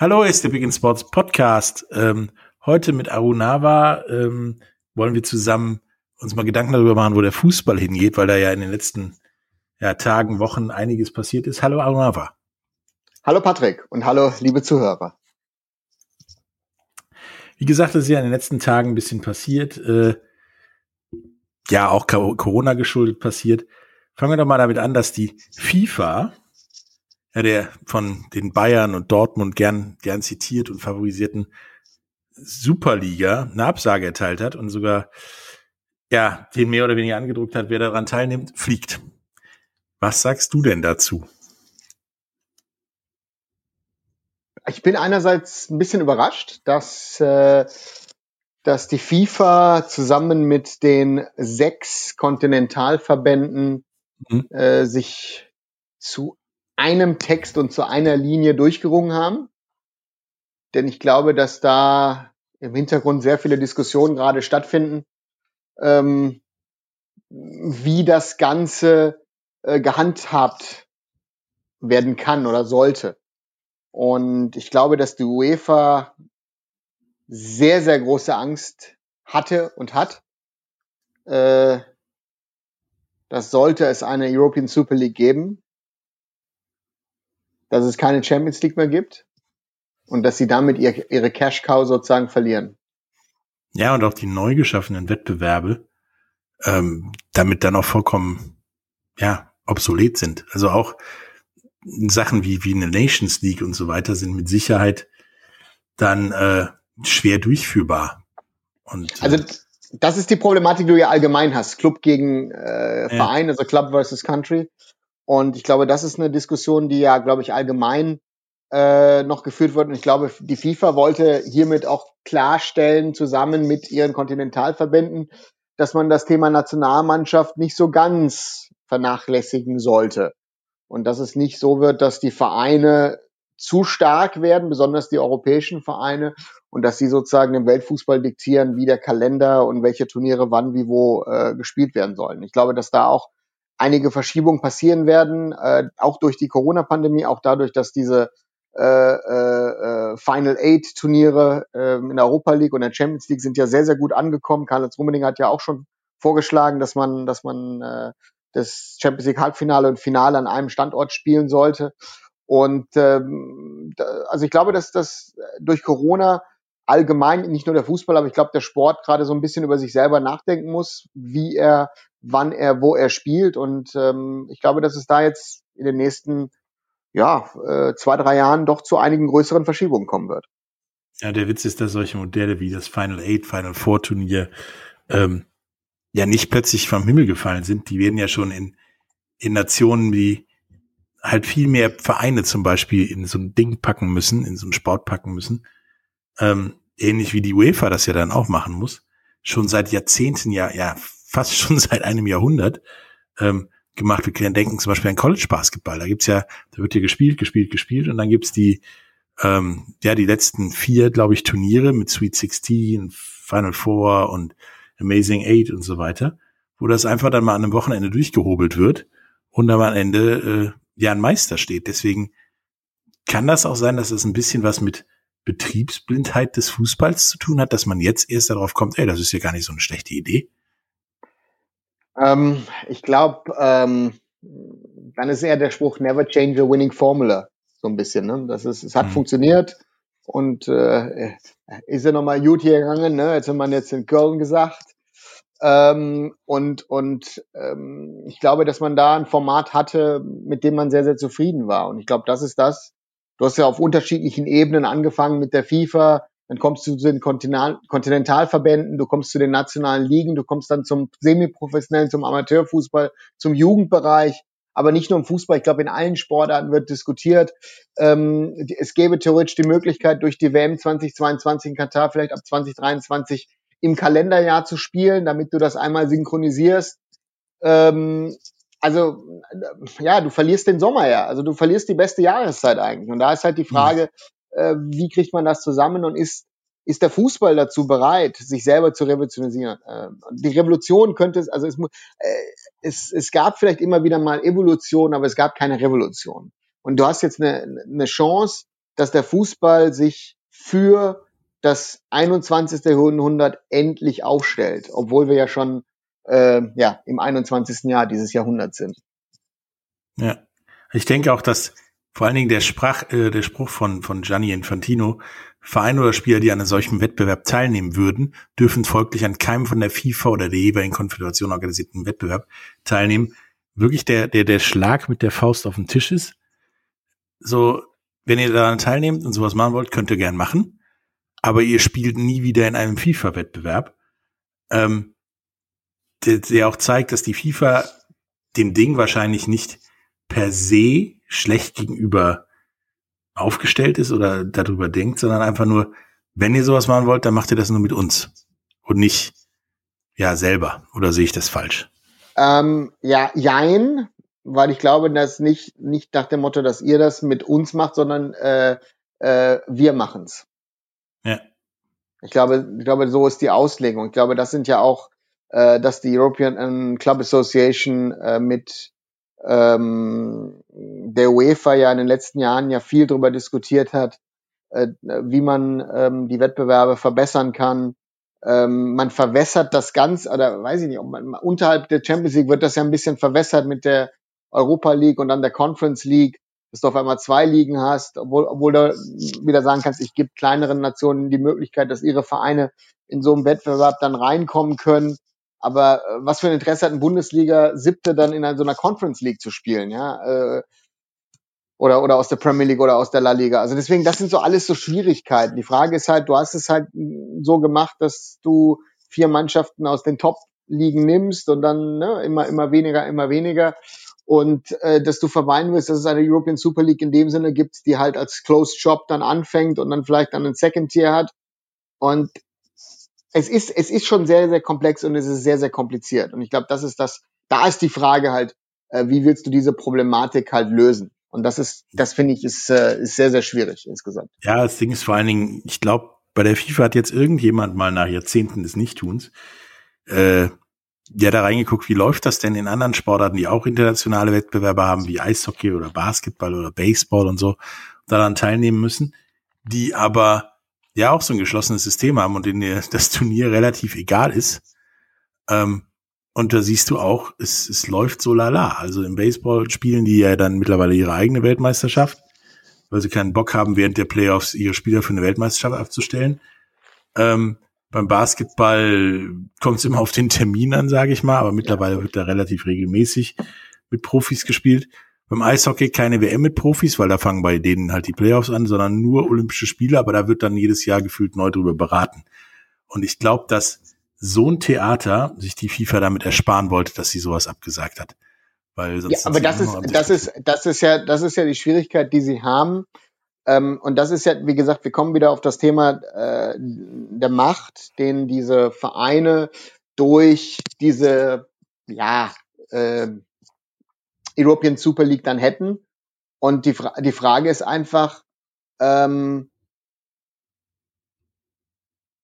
Hallo, ist der Big in Sports Podcast. Ähm, heute mit Arunawa ähm, wollen wir zusammen uns mal Gedanken darüber machen, wo der Fußball hingeht, weil da ja in den letzten ja, Tagen, Wochen einiges passiert ist. Hallo Arunawa. Hallo Patrick und hallo liebe Zuhörer. Wie gesagt, es ist ja in den letzten Tagen ein bisschen passiert. Äh, ja, auch Corona geschuldet passiert. Fangen wir doch mal damit an, dass die FIFA ja, der von den Bayern und Dortmund gern, gern zitiert und favorisierten Superliga eine Absage erteilt hat und sogar, ja, den mehr oder weniger angedruckt hat, wer daran teilnimmt, fliegt. Was sagst du denn dazu? Ich bin einerseits ein bisschen überrascht, dass, äh, dass die FIFA zusammen mit den sechs Kontinentalverbänden mhm. äh, sich zu einem Text und zu einer Linie durchgerungen haben. Denn ich glaube, dass da im Hintergrund sehr viele Diskussionen gerade stattfinden, ähm, wie das Ganze äh, gehandhabt werden kann oder sollte. Und ich glaube, dass die UEFA sehr, sehr große Angst hatte und hat. Äh, das sollte es eine European Super League geben, dass es keine Champions League mehr gibt und dass sie damit ihr, ihre Cash Cow sozusagen verlieren. Ja, und auch die neu geschaffenen Wettbewerbe ähm, damit dann auch vollkommen ja obsolet sind. Also auch Sachen wie wie eine Nations League und so weiter sind mit Sicherheit dann äh, schwer durchführbar. Und, äh, also das ist die Problematik, die du ja allgemein hast. Club gegen äh, Verein, ja. also Club versus Country. Und ich glaube, das ist eine Diskussion, die ja, glaube ich, allgemein äh, noch geführt wird. Und ich glaube, die FIFA wollte hiermit auch klarstellen, zusammen mit ihren Kontinentalverbänden, dass man das Thema Nationalmannschaft nicht so ganz vernachlässigen sollte. Und dass es nicht so wird, dass die Vereine zu stark werden, besonders die europäischen Vereine, und dass sie sozusagen dem Weltfußball diktieren, wie der Kalender und welche Turniere wann wie wo äh, gespielt werden sollen. Ich glaube, dass da auch einige Verschiebungen passieren werden, äh, auch durch die Corona-Pandemie, auch dadurch, dass diese äh, äh, Final Eight Turniere äh, in der Europa League und der Champions League sind ja sehr, sehr gut angekommen. Karl-Heinz Rummening hat ja auch schon vorgeschlagen, dass man, dass man äh, das Champions League Halbfinale und Finale an einem Standort spielen sollte. Und ähm, also ich glaube, dass das durch Corona allgemein, nicht nur der Fußball, aber ich glaube, der Sport gerade so ein bisschen über sich selber nachdenken muss, wie er wann er, wo er spielt. Und ähm, ich glaube, dass es da jetzt in den nächsten ja, äh, zwei, drei Jahren doch zu einigen größeren Verschiebungen kommen wird. Ja, der Witz ist, dass solche Modelle wie das Final Eight, Final Four Turnier ähm, ja nicht plötzlich vom Himmel gefallen sind. Die werden ja schon in, in Nationen wie halt viel mehr Vereine zum Beispiel in so ein Ding packen müssen, in so einen Sport packen müssen. Ähm, ähnlich wie die UEFA das ja dann auch machen muss. Schon seit Jahrzehnten, ja, ja, fast schon seit einem Jahrhundert ähm, gemacht. Wir können denken zum Beispiel an College Basketball. Da gibt's ja, da wird ja gespielt, gespielt, gespielt und dann gibt's die, ähm, ja, die letzten vier, glaube ich, Turniere mit Sweet 16, Final Four und Amazing Eight und so weiter, wo das einfach dann mal an einem Wochenende durchgehobelt wird und dann am Ende äh, ja ein Meister steht. Deswegen kann das auch sein, dass es ein bisschen was mit Betriebsblindheit des Fußballs zu tun hat, dass man jetzt erst darauf kommt, ey, das ist ja gar nicht so eine schlechte Idee. Ähm, ich glaube, ähm, dann ist eher der Spruch Never change a winning formula so ein bisschen. Ne? Das ist, es hat mhm. funktioniert und äh, ist ja nochmal gut hier gegangen, ne? Jetzt hat man jetzt in Köln gesagt. Ähm, und und ähm, ich glaube, dass man da ein Format hatte, mit dem man sehr, sehr zufrieden war. Und ich glaube, das ist das. Du hast ja auf unterschiedlichen Ebenen angefangen mit der FIFA, dann kommst du zu den Kontinental Kontinentalverbänden, du kommst zu den nationalen Ligen, du kommst dann zum Semiprofessionellen, zum Amateurfußball, zum Jugendbereich aber nicht nur im Fußball, ich glaube, in allen Sportarten wird diskutiert. Ähm, es gäbe theoretisch die Möglichkeit, durch die WM 2022 in Katar vielleicht ab 2023 im Kalenderjahr zu spielen, damit du das einmal synchronisierst. Ähm, also ja, du verlierst den Sommer ja, also du verlierst die beste Jahreszeit eigentlich. Und da ist halt die Frage, äh, wie kriegt man das zusammen und ist ist der Fußball dazu bereit, sich selber zu revolutionisieren? Äh, die Revolution könnte es, also es, äh, es, es gab vielleicht immer wieder mal Evolution, aber es gab keine Revolution. Und du hast jetzt eine, eine Chance, dass der Fußball sich für das 21. Jahrhundert endlich aufstellt, obwohl wir ja schon äh, ja, im 21. Jahr dieses Jahrhunderts sind. Ja, ich denke auch, dass vor allen Dingen der, Sprach, äh, der Spruch von, von Gianni Infantino, Vereine oder Spieler, die an einem solchen Wettbewerb teilnehmen würden, dürfen folglich an keinem von der FIFA oder der jeweiligen Konföderation organisierten Wettbewerb teilnehmen. Wirklich der, der, der Schlag mit der Faust auf den Tisch ist. So, wenn ihr daran teilnehmt und sowas machen wollt, könnt ihr gern machen. Aber ihr spielt nie wieder in einem FIFA-Wettbewerb. Ähm, der, der auch zeigt, dass die FIFA dem Ding wahrscheinlich nicht per se schlecht gegenüber aufgestellt ist oder darüber denkt, sondern einfach nur, wenn ihr sowas machen wollt, dann macht ihr das nur mit uns und nicht ja selber. Oder sehe ich das falsch? Ähm, ja, jein, weil ich glaube, dass nicht nicht nach dem Motto, dass ihr das mit uns macht, sondern äh, äh, wir machen's. Ja. Ich glaube, ich glaube, so ist die Auslegung. Ich glaube, das sind ja auch, äh, dass die European Club Association äh, mit ähm, der UEFA ja in den letzten Jahren ja viel darüber diskutiert hat, äh, wie man ähm, die Wettbewerbe verbessern kann. Ähm, man verwässert das Ganze, oder weiß ich nicht, man, unterhalb der Champions League wird das ja ein bisschen verwässert mit der Europa League und dann der Conference League, dass du auf einmal zwei Ligen hast, obwohl, obwohl du wieder sagen kannst, ich gebe kleineren Nationen die Möglichkeit, dass ihre Vereine in so einem Wettbewerb dann reinkommen können. Aber äh, was für ein Interesse hat ein Bundesliga siebte dann in so einer Conference League zu spielen, ja? Äh, oder, oder aus der Premier League oder aus der La Liga. Also deswegen, das sind so alles so Schwierigkeiten. Die Frage ist halt, du hast es halt so gemacht, dass du vier Mannschaften aus den Top-Ligen nimmst und dann ne, immer, immer weniger, immer weniger. Und äh, dass du vermeiden willst, dass es eine European Super League in dem Sinne gibt, die halt als Closed Shop dann anfängt und dann vielleicht dann einen Second Tier hat. Und es ist, es ist schon sehr, sehr komplex und es ist sehr, sehr kompliziert. Und ich glaube, das ist das, da ist die Frage halt, äh, wie willst du diese Problematik halt lösen? Und das ist, das finde ich, ist, äh, ist sehr, sehr schwierig insgesamt. Ja, das Ding ist vor allen Dingen, ich glaube, bei der FIFA hat jetzt irgendjemand mal nach Jahrzehnten des Nichttuns, äh, ja, da reingeguckt, wie läuft das denn in anderen Sportarten, die auch internationale Wettbewerbe haben, wie Eishockey oder Basketball oder Baseball und so, daran teilnehmen müssen, die aber ja auch so ein geschlossenes System haben und denen das Turnier relativ egal ist. Ähm, und da siehst du auch, es, es läuft so lala. Also im Baseball spielen die ja dann mittlerweile ihre eigene Weltmeisterschaft, weil sie keinen Bock haben, während der Playoffs ihre Spieler für eine Weltmeisterschaft abzustellen. Ähm, beim Basketball kommt es immer auf den Termin an, sage ich mal, aber mittlerweile wird da relativ regelmäßig mit Profis gespielt. Beim Eishockey keine WM mit Profis, weil da fangen bei denen halt die Playoffs an, sondern nur Olympische Spiele, aber da wird dann jedes Jahr gefühlt neu drüber beraten. Und ich glaube, dass so ein Theater sich die FIFA damit ersparen wollte, dass sie sowas abgesagt hat. Weil sonst ja, aber das ist, das ist, das ist ja, das ist ja die Schwierigkeit, die sie haben. Ähm, und das ist ja, wie gesagt, wir kommen wieder auf das Thema äh, der Macht, den diese Vereine durch diese, ja, äh, European Super League dann hätten. Und die, Fra die Frage ist einfach, ähm,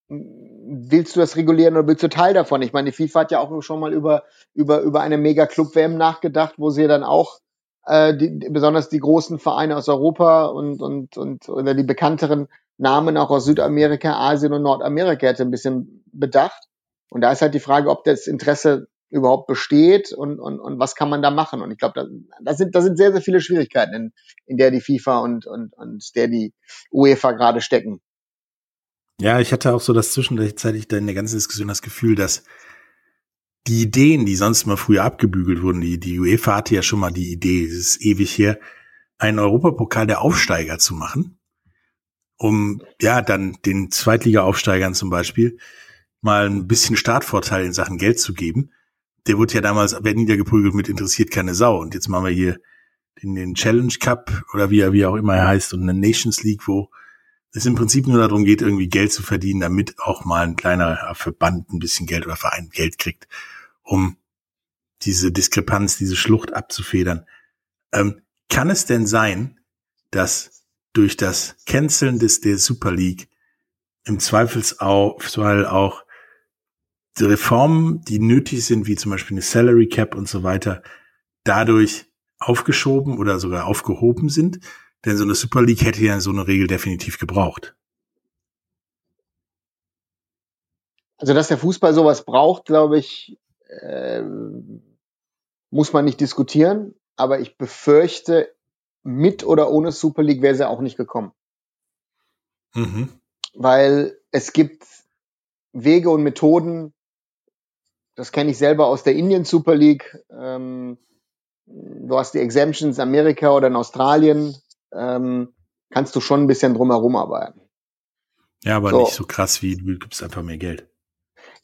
willst du das regulieren oder willst du Teil davon? Ich meine, die FIFA hat ja auch schon mal über, über, über eine Mega-Club-WM nachgedacht, wo sie dann auch äh, die, besonders die großen Vereine aus Europa und, und, und oder die bekannteren Namen auch aus Südamerika, Asien und Nordamerika hätte ein bisschen bedacht. Und da ist halt die Frage, ob das Interesse überhaupt besteht und, und, und was kann man da machen. Und ich glaube, da, da, sind, da sind sehr, sehr viele Schwierigkeiten, in, in der die FIFA und, und, und der die UEFA gerade stecken. Ja, ich hatte auch so das zwischenzeitlich in der ganzen Diskussion das Gefühl, dass die Ideen, die sonst mal früher abgebügelt wurden, die, die UEFA hatte ja schon mal die Idee, es ist ewig her, einen Europapokal der Aufsteiger zu machen, um ja dann den Zweitliga-Aufsteigern zum Beispiel mal ein bisschen Startvorteil in Sachen Geld zu geben. Der wurde ja damals niedergeprügelt mit interessiert keine Sau. Und jetzt machen wir hier den, den Challenge Cup oder wie er, wie auch immer er heißt und eine Nations League, wo es im Prinzip nur darum geht, irgendwie Geld zu verdienen, damit auch mal ein kleiner Verband ein bisschen Geld oder Verein Geld kriegt, um diese Diskrepanz, diese Schlucht abzufedern. Ähm, kann es denn sein, dass durch das Canceln des der Super League im Zweifelsfall auch die Reformen, die nötig sind, wie zum Beispiel eine Salary Cap und so weiter, dadurch aufgeschoben oder sogar aufgehoben sind? Denn so eine Super League hätte ja so eine Regel definitiv gebraucht. Also, dass der Fußball sowas braucht, glaube ich, äh, muss man nicht diskutieren. Aber ich befürchte, mit oder ohne Super League wäre sie auch nicht gekommen. Mhm. Weil es gibt Wege und Methoden, das kenne ich selber aus der Indian Super League. Ähm, du hast die Exemptions in Amerika oder in Australien ähm, kannst du schon ein bisschen drumherum arbeiten. Ja, aber so. nicht so krass wie du gibst einfach mehr Geld.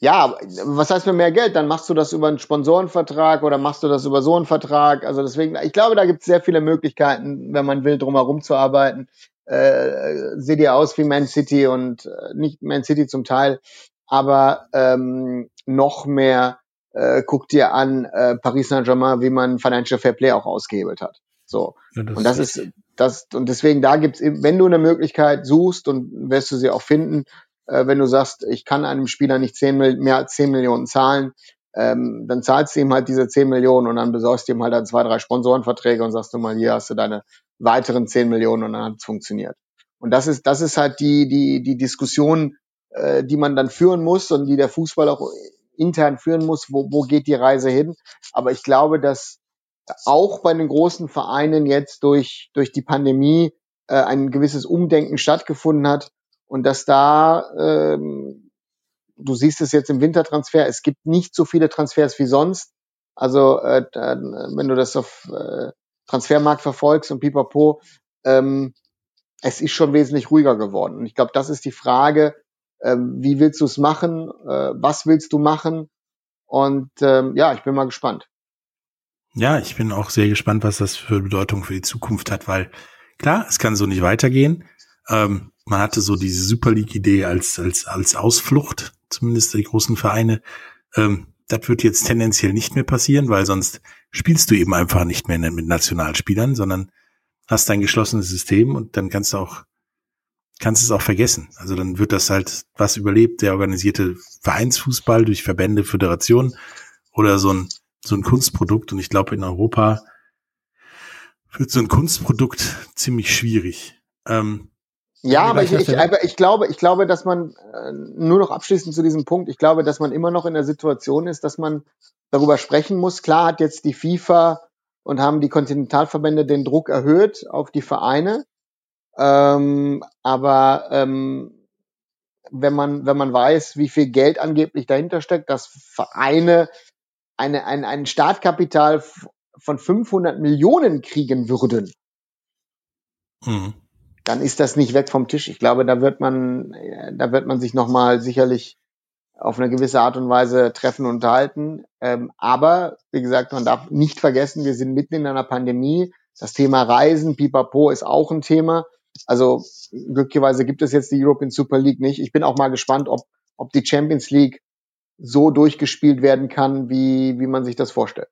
Ja, was heißt für mehr Geld? Dann machst du das über einen Sponsorenvertrag oder machst du das über so einen Vertrag. Also deswegen, ich glaube, da gibt es sehr viele Möglichkeiten, wenn man will, drumherum zu arbeiten. Äh, seht ihr aus wie Man City und äh, nicht Man City zum Teil, aber ähm, noch mehr äh, guck dir an äh, Paris Saint-Germain, wie man Financial Fair Play auch ausgehebelt hat. So. Ja, das und das ist, das, und deswegen da gibt's, wenn du eine Möglichkeit suchst und wirst du sie auch finden, äh, wenn du sagst, ich kann einem Spieler nicht 10, mehr als 10 Millionen zahlen, ähm, dann zahlst du ihm halt diese 10 Millionen und dann besorgst du ihm halt dann zwei, drei Sponsorenverträge und sagst du mal, hier hast du deine weiteren 10 Millionen und dann hat es funktioniert. Und das ist, das ist halt die, die, die Diskussion, äh, die man dann führen muss und die der Fußball auch intern führen muss, wo, wo geht die Reise hin. Aber ich glaube, dass auch bei den großen Vereinen jetzt durch, durch die Pandemie äh, ein gewisses Umdenken stattgefunden hat und dass da, ähm, du siehst es jetzt im Wintertransfer, es gibt nicht so viele Transfers wie sonst. Also äh, wenn du das auf äh, Transfermarkt verfolgst und pipapo, ähm, es ist schon wesentlich ruhiger geworden. Und ich glaube, das ist die Frage, ähm, wie willst du es machen? Äh, was willst du machen? Und ähm, ja, ich bin mal gespannt. Ja, ich bin auch sehr gespannt, was das für Bedeutung für die Zukunft hat, weil klar, es kann so nicht weitergehen. Ähm, man hatte so diese Super League-Idee als, als, als Ausflucht, zumindest die großen Vereine. Ähm, das wird jetzt tendenziell nicht mehr passieren, weil sonst spielst du eben einfach nicht mehr mit Nationalspielern, sondern hast ein geschlossenes System und dann kannst du auch, kannst es auch vergessen. Also dann wird das halt, was überlebt, der organisierte Vereinsfußball durch Verbände, Föderationen oder so ein so ein Kunstprodukt und ich glaube in Europa wird so ein Kunstprodukt ziemlich schwierig. Ähm, ja, aber ich, ich, aber ich glaube, ich glaube, dass man äh, nur noch abschließend zu diesem Punkt, ich glaube, dass man immer noch in der Situation ist, dass man darüber sprechen muss. Klar hat jetzt die FIFA und haben die Kontinentalverbände den Druck erhöht auf die Vereine. Ähm, aber ähm, wenn man, wenn man weiß, wie viel Geld angeblich dahinter steckt, dass Vereine eine, ein, ein Startkapital von 500 Millionen kriegen würden, mhm. dann ist das nicht weg vom Tisch. Ich glaube, da wird man, da wird man sich nochmal sicherlich auf eine gewisse Art und Weise treffen und unterhalten. Ähm, aber, wie gesagt, man darf nicht vergessen, wir sind mitten in einer Pandemie. Das Thema Reisen, Pipapo ist auch ein Thema. Also glücklicherweise gibt es jetzt die European Super League nicht. Ich bin auch mal gespannt, ob, ob die Champions League so durchgespielt werden kann, wie, wie man sich das vorstellt.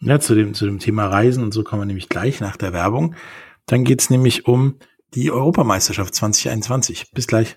Ja, zu dem, zu dem Thema Reisen und so kommen wir nämlich gleich nach der Werbung. Dann geht's nämlich um die Europameisterschaft 2021. Bis gleich.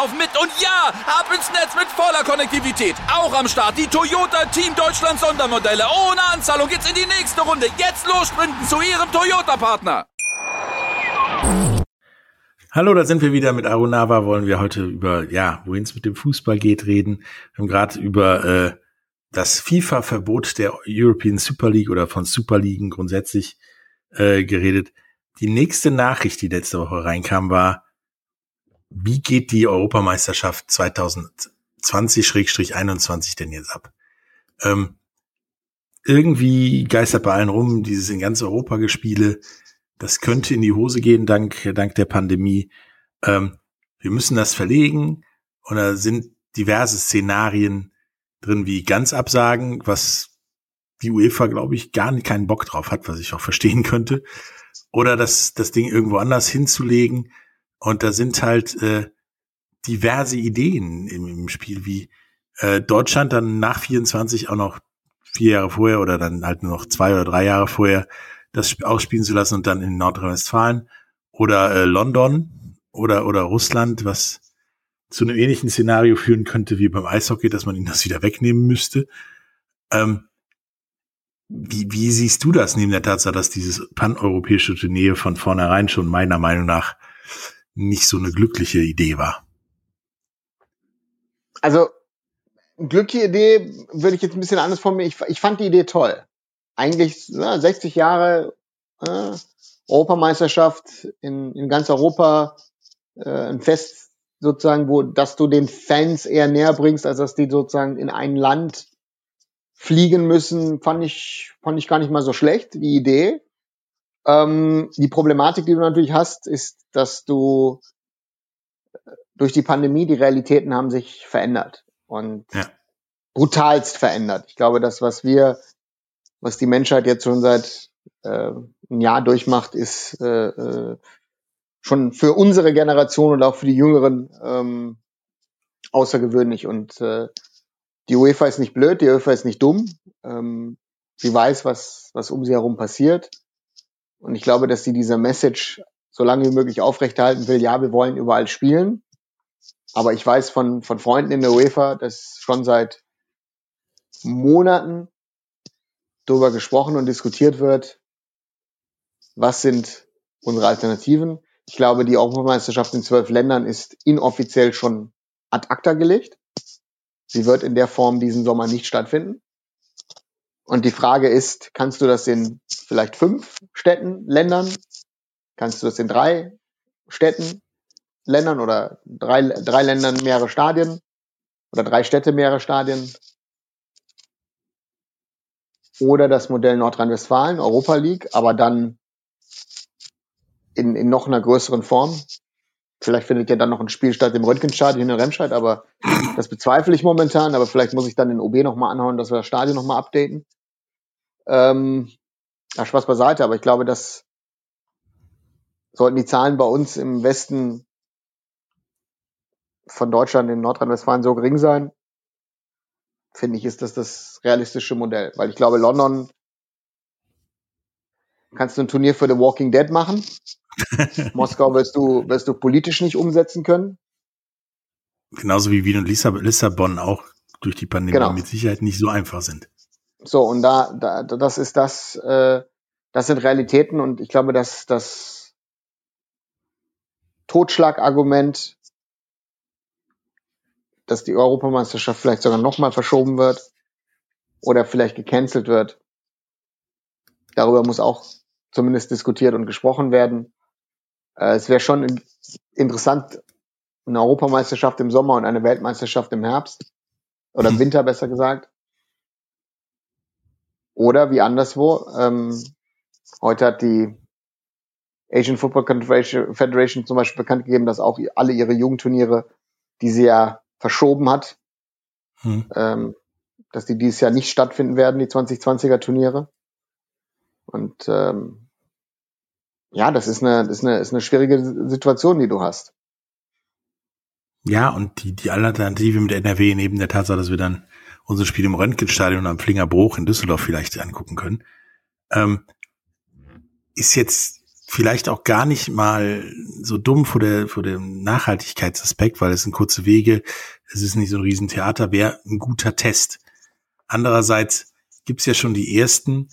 laufen mit. Und ja, ab ins Netz mit voller Konnektivität. Auch am Start die Toyota Team Deutschland Sondermodelle. Ohne Anzahlung geht's in die nächste Runde. Jetzt los sprinten zu ihrem Toyota-Partner. Hallo, da sind wir wieder mit Arunava. Wollen wir heute über, ja, wohin es mit dem Fußball geht, reden. Wir haben gerade über äh, das FIFA-Verbot der European Super League oder von Superligen grundsätzlich äh, geredet. Die nächste Nachricht, die letzte Woche reinkam, war, wie geht die Europameisterschaft 2020-21 denn jetzt ab? Ähm, irgendwie geistert bei allen rum, dieses in ganz Europa gespiele, das könnte in die Hose gehen dank, dank der Pandemie. Ähm, wir müssen das verlegen und da sind diverse Szenarien drin, wie ganz absagen, was die UEFA, glaube ich, gar keinen Bock drauf hat, was ich auch verstehen könnte. Oder das, das Ding irgendwo anders hinzulegen. Und da sind halt äh, diverse Ideen im, im Spiel, wie äh, Deutschland dann nach 24 auch noch vier Jahre vorher oder dann halt nur noch zwei oder drei Jahre vorher das ausspielen zu lassen und dann in Nordrhein-Westfalen oder äh, London oder oder Russland, was zu einem ähnlichen Szenario führen könnte wie beim Eishockey, dass man ihnen das wieder wegnehmen müsste. Ähm, wie, wie siehst du das neben der Tatsache, dass dieses paneuropäische Turnier von vornherein schon meiner Meinung nach nicht so eine glückliche Idee war? Also, glückliche Idee würde ich jetzt ein bisschen anders formulieren. Ich, ich fand die Idee toll. Eigentlich ja, 60 Jahre äh, Europameisterschaft in, in ganz Europa, äh, ein Fest sozusagen, wo, dass du den Fans eher näher bringst, als dass die sozusagen in ein Land fliegen müssen, fand ich, fand ich gar nicht mal so schlecht, die Idee. Ähm, die Problematik, die du natürlich hast, ist, dass du äh, durch die Pandemie, die Realitäten haben sich verändert und ja. brutalst verändert. Ich glaube, das, was wir, was die Menschheit jetzt schon seit äh, ein Jahr durchmacht, ist äh, äh, schon für unsere Generation und auch für die Jüngeren ähm, außergewöhnlich. Und äh, die UEFA ist nicht blöd, die UEFA ist nicht dumm. Ähm, sie weiß, was, was um sie herum passiert. Und ich glaube, dass sie diese Message so lange wie möglich aufrechterhalten will. Ja, wir wollen überall spielen. Aber ich weiß von, von Freunden in der UEFA, dass schon seit Monaten darüber gesprochen und diskutiert wird, was sind unsere Alternativen. Ich glaube, die Europameisterschaft in zwölf Ländern ist inoffiziell schon ad acta gelegt. Sie wird in der Form diesen Sommer nicht stattfinden. Und die Frage ist, kannst du das in vielleicht fünf Städten, Ländern? Kannst du das in drei Städten, Ländern oder drei, drei Ländern mehrere Stadien oder drei Städte mehrere Stadien? Oder das Modell Nordrhein-Westfalen, Europa League, aber dann in, in noch einer größeren Form. Vielleicht findet ja dann noch ein Spiel statt im Röntgenstadion in Remscheid, aber das bezweifle ich momentan. Aber vielleicht muss ich dann den OB nochmal anhauen, dass wir das Stadion nochmal updaten. Ähm, ja, Spaß beiseite, aber ich glaube, dass sollten die Zahlen bei uns im Westen von Deutschland in Nordrhein-Westfalen so gering sein, finde ich, ist das das realistische Modell. Weil ich glaube, London kannst du ein Turnier für The Walking Dead machen. Moskau wirst du, wirst du politisch nicht umsetzen können. Genauso wie Wien und Lissabon auch durch die Pandemie genau. mit Sicherheit nicht so einfach sind. So, und da, da das ist das, äh, das sind Realitäten und ich glaube, dass das Totschlagargument, dass die Europameisterschaft vielleicht sogar nochmal verschoben wird oder vielleicht gecancelt wird, darüber muss auch zumindest diskutiert und gesprochen werden. Äh, es wäre schon interessant, eine Europameisterschaft im Sommer und eine Weltmeisterschaft im Herbst oder im mhm. Winter besser gesagt. Oder wie anderswo. Ähm, heute hat die Asian Football Federation zum Beispiel bekannt gegeben, dass auch alle ihre Jugendturniere die sie ja verschoben hat, hm. ähm, dass die dieses Jahr nicht stattfinden werden, die 2020er Turniere. Und ähm, ja, das ist eine, das ist eine, ist eine schwierige Situation, die du hast. Ja, und die, die Alternative mit NRW neben der Tatsache, dass wir dann unser Spiel im Röntgenstadion am Flingerbruch in Düsseldorf vielleicht angucken können, ähm, ist jetzt vielleicht auch gar nicht mal so dumm vor der vor dem Nachhaltigkeitsaspekt, weil es sind kurze Wege, es ist nicht so ein Riesentheater, wäre ein guter Test. Andererseits gibt's ja schon die ersten,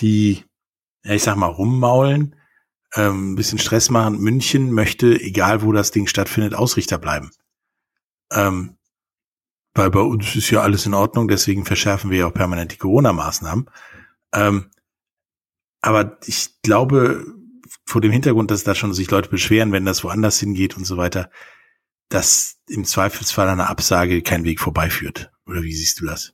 die, ja, ich sag mal, rummaulen, ähm, ein bisschen Stress machen. München möchte, egal wo das Ding stattfindet, Ausrichter bleiben. Ähm, weil bei uns ist ja alles in Ordnung, deswegen verschärfen wir ja auch permanent die Corona-Maßnahmen. Ähm, aber ich glaube, vor dem Hintergrund, dass da schon sich Leute beschweren, wenn das woanders hingeht und so weiter, dass im Zweifelsfall eine Absage kein Weg vorbeiführt. Oder wie siehst du das?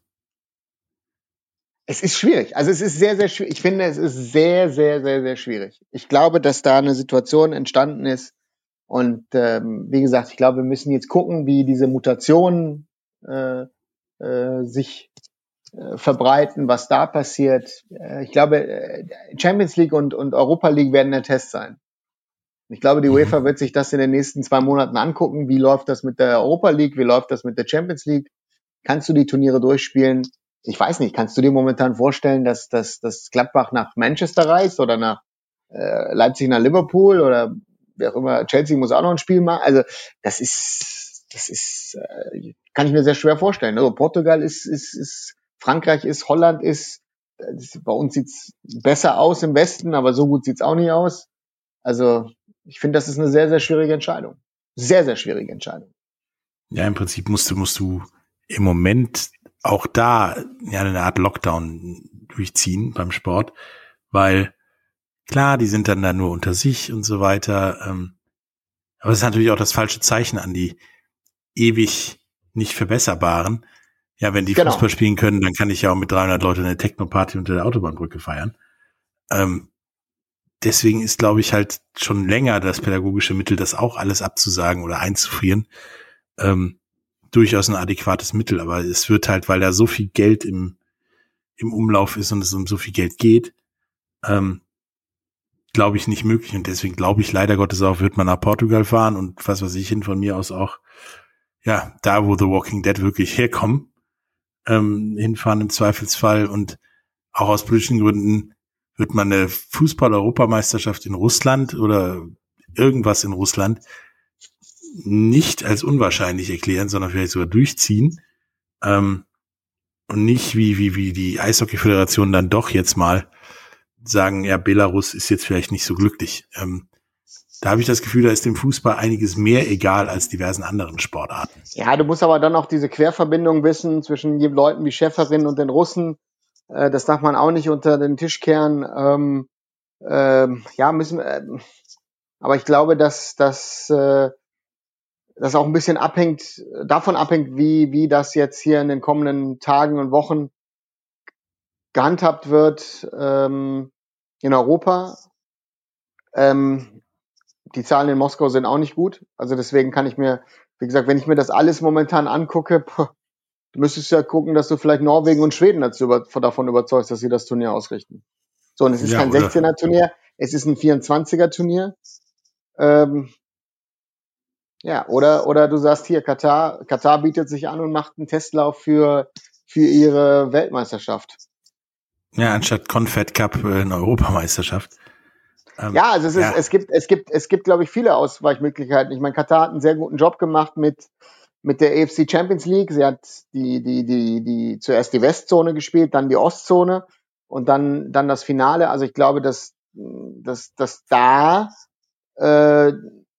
Es ist schwierig. Also es ist sehr, sehr schwierig. Ich finde, es ist sehr, sehr, sehr, sehr schwierig. Ich glaube, dass da eine Situation entstanden ist. Und ähm, wie gesagt, ich glaube, wir müssen jetzt gucken, wie diese Mutationen äh, äh, sich äh, verbreiten, was da passiert. Äh, ich glaube, Champions League und, und Europa League werden der Test sein. Ich glaube, die mhm. UEFA wird sich das in den nächsten zwei Monaten angucken. Wie läuft das mit der Europa League? Wie läuft das mit der Champions League? Kannst du die Turniere durchspielen? Ich weiß nicht, kannst du dir momentan vorstellen, dass, dass, dass Gladbach nach Manchester reist oder nach äh, Leipzig nach Liverpool oder wer auch immer, Chelsea muss auch noch ein Spiel machen. Also das ist, das ist, äh, kann ich mir sehr schwer vorstellen. Also Portugal ist, ist, ist Frankreich ist, Holland ist, bei uns sieht's besser aus im Westen, aber so gut sieht's auch nicht aus. Also ich finde, das ist eine sehr, sehr schwierige Entscheidung. Sehr, sehr schwierige Entscheidung. Ja, im Prinzip musst du, musst du im Moment auch da ja eine Art Lockdown durchziehen beim Sport, weil klar, die sind dann da nur unter sich und so weiter. Ähm, aber es ist natürlich auch das falsche Zeichen an die ewig nicht verbesserbaren. Ja, wenn die genau. Fußball spielen können, dann kann ich ja auch mit 300 Leuten eine Techno-Party unter der Autobahnbrücke feiern. Ähm, deswegen ist, glaube ich, halt schon länger das pädagogische Mittel, das auch alles abzusagen oder einzufrieren, ähm, durchaus ein adäquates Mittel. Aber es wird halt, weil da so viel Geld im, im Umlauf ist und es um so viel Geld geht, ähm, glaube ich, nicht möglich. Und deswegen glaube ich leider Gottes auch, wird man nach Portugal fahren und was weiß ich hin von mir aus auch, ja, da wo The Walking Dead wirklich herkommen, ähm, hinfahren im Zweifelsfall und auch aus politischen Gründen wird man eine Fußball-Europameisterschaft in Russland oder irgendwas in Russland nicht als unwahrscheinlich erklären, sondern vielleicht sogar durchziehen. Ähm, und nicht wie, wie, wie die Eishockey-Föderation dann doch jetzt mal sagen, ja, Belarus ist jetzt vielleicht nicht so glücklich. Ähm, da habe ich das Gefühl, da ist dem Fußball einiges mehr egal als diversen anderen Sportarten. Ja, du musst aber dann auch diese Querverbindung wissen zwischen Leuten wie Schäferin und den Russen. Äh, das darf man auch nicht unter den Tisch kehren. Ähm, äh, ja, müssen. Äh, aber ich glaube, dass dass äh, das auch ein bisschen abhängt, davon abhängt, wie wie das jetzt hier in den kommenden Tagen und Wochen gehandhabt wird ähm, in Europa. Ähm, die Zahlen in Moskau sind auch nicht gut. Also deswegen kann ich mir, wie gesagt, wenn ich mir das alles momentan angucke, du müsstest ja gucken, dass du vielleicht Norwegen und Schweden dazu über, davon überzeugst, dass sie das Turnier ausrichten. So, und es ist ja, kein 16er Turnier, es ist ein 24er Turnier. Ähm, ja, oder, oder du sagst hier, Katar, Katar bietet sich an und macht einen Testlauf für, für ihre Weltmeisterschaft. Ja, anstatt Confed Cup äh, eine Europameisterschaft. Ähm, ja, also es, ist, ja. es gibt, es gibt, es gibt, glaube ich, viele Ausweichmöglichkeiten. Ich meine, Katar hat einen sehr guten Job gemacht mit mit der AFC Champions League. Sie hat die, die, die, die zuerst die Westzone gespielt, dann die Ostzone und dann, dann das Finale. Also ich glaube, dass, dass, dass da äh,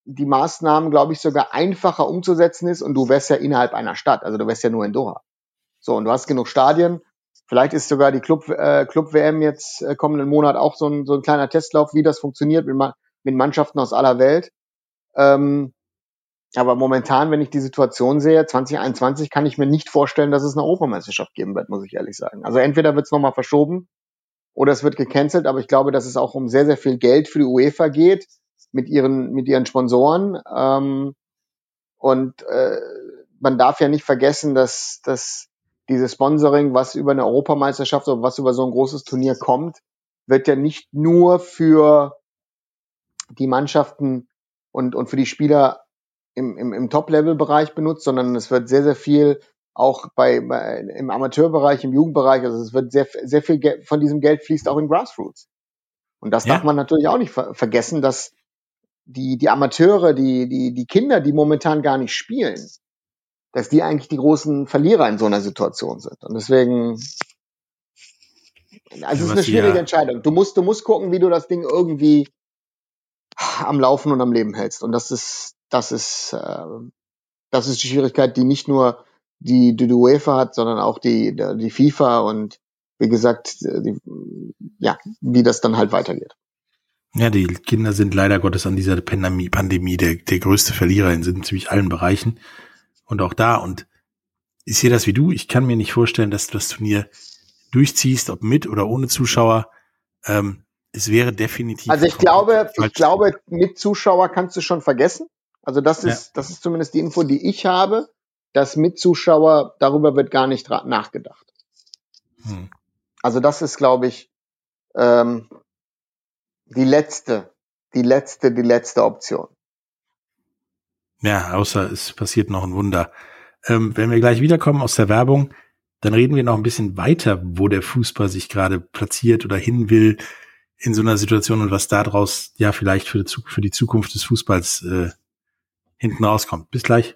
die Maßnahmen, glaube ich, sogar einfacher umzusetzen ist und du wärst ja innerhalb einer Stadt, also du wärst ja nur in Doha. So, und du hast genug Stadien Vielleicht ist sogar die Club, äh, Club WM jetzt äh, kommenden Monat auch so ein, so ein kleiner Testlauf, wie das funktioniert mit, mit Mannschaften aus aller Welt. Ähm, aber momentan, wenn ich die Situation sehe, 2021 kann ich mir nicht vorstellen, dass es eine Europameisterschaft geben wird, muss ich ehrlich sagen. Also entweder wird es nochmal verschoben oder es wird gecancelt, aber ich glaube, dass es auch um sehr, sehr viel Geld für die UEFA geht mit ihren, mit ihren Sponsoren. Ähm, Und äh, man darf ja nicht vergessen, dass, dass dieses Sponsoring, was über eine Europameisterschaft oder was über so ein großes Turnier kommt, wird ja nicht nur für die Mannschaften und, und für die Spieler im, im, im Top-Level-Bereich benutzt, sondern es wird sehr, sehr viel auch bei, bei im Amateurbereich, im Jugendbereich, also es wird sehr, sehr viel Geld, von diesem Geld fließt auch in Grassroots. Und das ja. darf man natürlich auch nicht ver vergessen, dass die, die Amateure, die, die, die Kinder, die momentan gar nicht spielen, dass die eigentlich die großen Verlierer in so einer Situation sind. Und deswegen, also es ist eine schwierige Entscheidung. Du musst, du musst gucken, wie du das Ding irgendwie am Laufen und am Leben hältst. Und das ist, das ist, äh, das ist die Schwierigkeit, die nicht nur die, die, die UEFA hat, sondern auch die, die FIFA und wie gesagt, die, ja, wie das dann halt weitergeht. Ja, die Kinder sind leider Gottes an dieser Pandemie, Pandemie der, der größte Verlierer in ziemlich allen Bereichen. Und auch da. Und ich sehe das wie du. Ich kann mir nicht vorstellen, dass du das Turnier durchziehst, ob mit oder ohne Zuschauer. Ähm, es wäre definitiv. Also ich glaube, ich glaube, mit Zuschauer kannst du schon vergessen. Also das ist, ja. das ist zumindest die Info, die ich habe, dass mit Zuschauer darüber wird gar nicht nachgedacht. Hm. Also das ist, glaube ich, ähm, die letzte, die letzte, die letzte Option. Ja, außer es passiert noch ein Wunder. Ähm, wenn wir gleich wiederkommen aus der Werbung, dann reden wir noch ein bisschen weiter, wo der Fußball sich gerade platziert oder hin will in so einer Situation und was daraus ja vielleicht für die, Zukunft des Fußballs äh, hinten rauskommt. Bis gleich.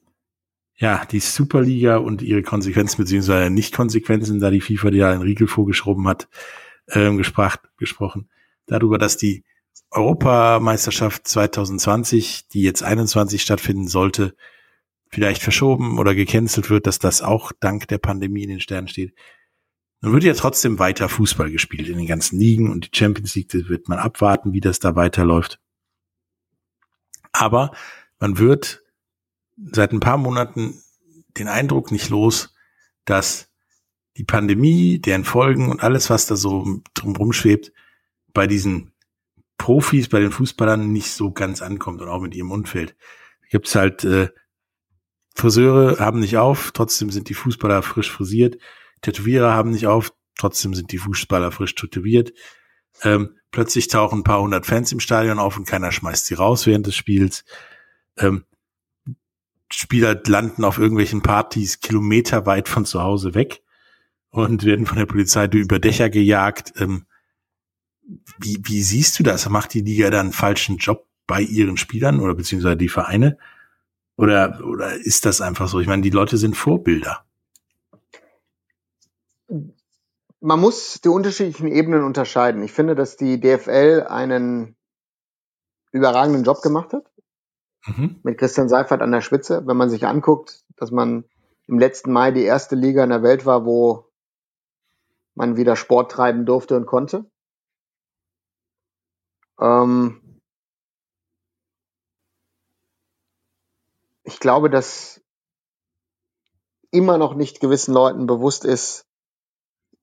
ja, die Superliga und ihre Konsequenzen beziehungsweise Nicht-Konsequenzen, da die FIFA ja einen Riegel vorgeschoben hat, ähm, gesprach, gesprochen. Darüber, dass die Europameisterschaft 2020, die jetzt 21 stattfinden sollte, vielleicht verschoben oder gecancelt wird, dass das auch dank der Pandemie in den Sternen steht. Nun wird ja trotzdem weiter Fußball gespielt in den ganzen Ligen und die Champions League wird man abwarten, wie das da weiterläuft. Aber man wird seit ein paar Monaten den Eindruck nicht los, dass die Pandemie, deren Folgen und alles, was da so drumherum schwebt, bei diesen Profis, bei den Fußballern nicht so ganz ankommt und auch mit ihrem Umfeld. Gibt's halt äh, Friseure haben nicht auf, trotzdem sind die Fußballer frisch frisiert. Tätowierer haben nicht auf, trotzdem sind die Fußballer frisch tätowiert. Ähm, plötzlich tauchen ein paar hundert Fans im Stadion auf und keiner schmeißt sie raus während des Spiels. Ähm, Spieler landen auf irgendwelchen Partys kilometerweit von zu Hause weg und werden von der Polizei über Dächer gejagt. Ähm, wie, wie siehst du das? Macht die Liga da einen falschen Job bei ihren Spielern oder beziehungsweise die Vereine? Oder, oder ist das einfach so? Ich meine, die Leute sind Vorbilder. Man muss die unterschiedlichen Ebenen unterscheiden. Ich finde, dass die DFL einen überragenden Job gemacht hat mhm. mit Christian Seifert an der Spitze. Wenn man sich anguckt, dass man im letzten Mai die erste Liga in der Welt war, wo man wieder Sport treiben durfte und konnte. Ähm ich glaube, dass immer noch nicht gewissen Leuten bewusst ist,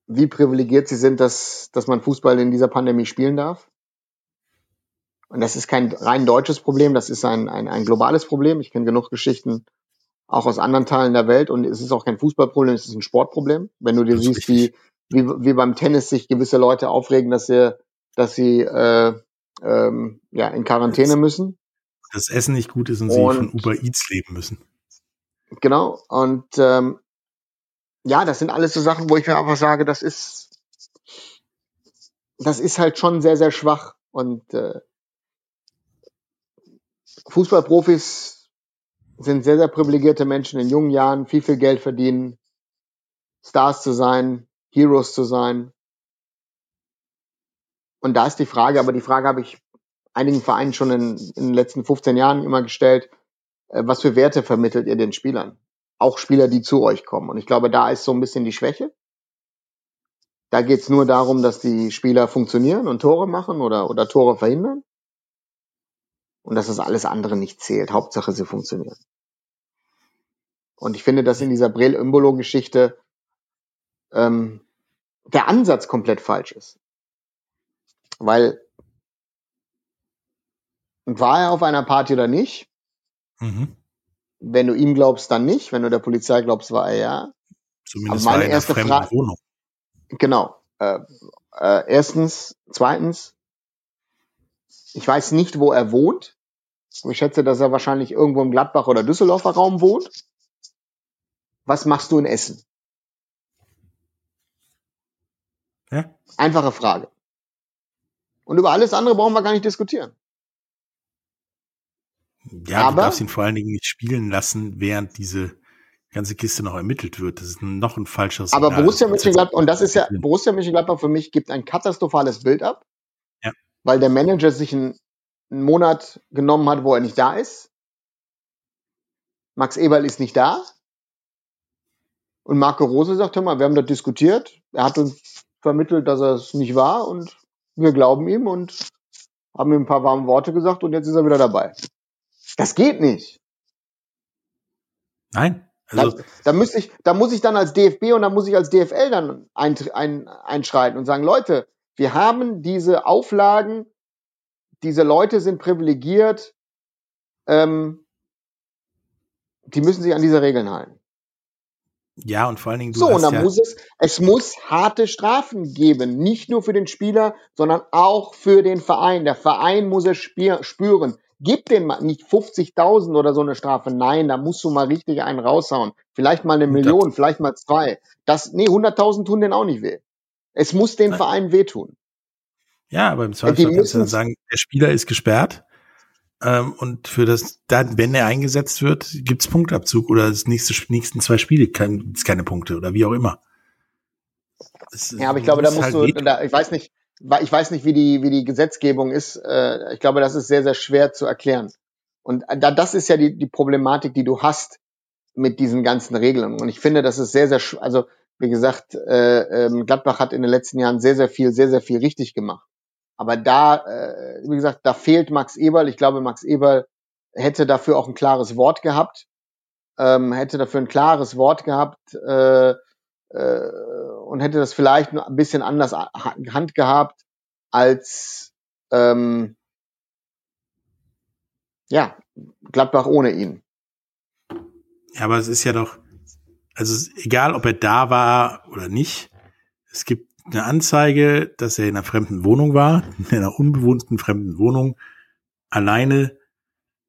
wie privilegiert sie sind, dass, dass man Fußball in dieser Pandemie spielen darf. Und das ist kein rein deutsches Problem, das ist ein, ein, ein globales Problem. Ich kenne genug Geschichten auch aus anderen Teilen der Welt und es ist auch kein Fußballproblem, es ist ein Sportproblem. Wenn du dir siehst, wie, wie, wie beim Tennis sich gewisse Leute aufregen, dass sie, dass sie äh, ähm, ja, in Quarantäne müssen. Das Essen nicht gut ist und, und sie von Uber Eats leben müssen. Genau. Und ähm, ja, das sind alles so Sachen, wo ich mir einfach sage, das ist, das ist halt schon sehr, sehr schwach. Und äh, Fußballprofis sind sehr, sehr privilegierte Menschen in jungen Jahren, viel, viel Geld verdienen, Stars zu sein, Heroes zu sein. Und da ist die Frage, aber die Frage habe ich einigen Vereinen schon in, in den letzten 15 Jahren immer gestellt. äh, was für Werte vermittelt ihr den Spielern? Auch Spieler, die zu euch kommen. Und ich glaube, da ist so ein bisschen die Schwäche. Da geht's nur darum, dass die Spieler funktionieren und Tore machen oder, oder Tore verhindern. Und dass das alles andere nicht zählt. Hauptsache, sie funktionieren. Und ich finde, dass in dieser Brel-Imbolo-Geschichte ähm, der Ansatz komplett falsch ist. Weil war er auf einer Party oder nicht? Mhm. Wenn du ihm glaubst, dann nicht. Wenn du der Polizei glaubst, war er ja. Zumindest Aber meine war er erste Frage. Wohnung. Genau. Äh, äh, erstens, zweitens, ich weiß nicht, wo er wohnt. Ich schätze, dass er wahrscheinlich irgendwo im Gladbach oder Düsseldorfer Raum wohnt. Was machst du in Essen? Ja. Einfache Frage. Und über alles andere brauchen wir gar nicht diskutieren. Ja, Aber, du darfst ihn vor allen Dingen nicht spielen lassen, während diese ganze Kiste noch ermittelt wird. Das ist noch ein falsches. Aber Borussia Mönchengladbach, und das ist ja, Borussia Mönchengladbach für mich gibt ein katastrophales Bild ab. Ja. Weil der Manager sich einen, einen Monat genommen hat, wo er nicht da ist. Max Eberl ist nicht da. Und Marco Rose sagt, hör mal, wir haben das diskutiert. Er hat uns vermittelt, dass er es nicht war und wir glauben ihm und haben ihm ein paar warme Worte gesagt und jetzt ist er wieder dabei. Das geht nicht. Nein. Also da, da, muss ich, da muss ich dann als DFB und da muss ich als DFL dann ein, ein, einschreiten und sagen, Leute, wir haben diese Auflagen, diese Leute sind privilegiert, ähm, die müssen sich an diese Regeln halten. Ja, und vor allen Dingen du So, und dann ja muss es, es muss harte Strafen geben. Nicht nur für den Spieler, sondern auch für den Verein. Der Verein muss es spüren. Gib den mal nicht 50.000 oder so eine Strafe. Nein, da musst du mal richtig einen raushauen. Vielleicht mal eine Million, vielleicht mal zwei. Das, nee, 100.000 tun den auch nicht weh. Es muss den Verein wehtun. Ja, aber im Zweifel kannst du dann sagen, der Spieler ist gesperrt. Ähm, und für das, dann, wenn er eingesetzt wird, gibt's Punktabzug oder das nächste, nächsten zwei Spiele kein, keine Punkte oder wie auch immer. Das, ja, aber ich glaube, da musst halt du, da, ich weiß nicht, ich weiß nicht, wie die, wie die Gesetzgebung ist. Äh, ich glaube, das ist sehr, sehr schwer zu erklären. Und da, das ist ja die, die Problematik, die du hast mit diesen ganzen Regelungen. Und ich finde, das ist sehr, sehr, also wie gesagt, äh, ähm, Gladbach hat in den letzten Jahren sehr, sehr viel, sehr, sehr viel richtig gemacht. Aber da, äh, wie gesagt, da fehlt Max Eberl. Ich glaube, Max Eberl hätte dafür auch ein klares Wort gehabt, ähm, hätte dafür ein klares Wort gehabt. Äh, äh, und hätte das vielleicht ein bisschen anders Hand gehabt als ähm, ja, Gladbach ohne ihn. Ja, aber es ist ja doch, also egal, ob er da war oder nicht, es gibt eine Anzeige, dass er in einer fremden Wohnung war, in einer unbewohnten fremden Wohnung, alleine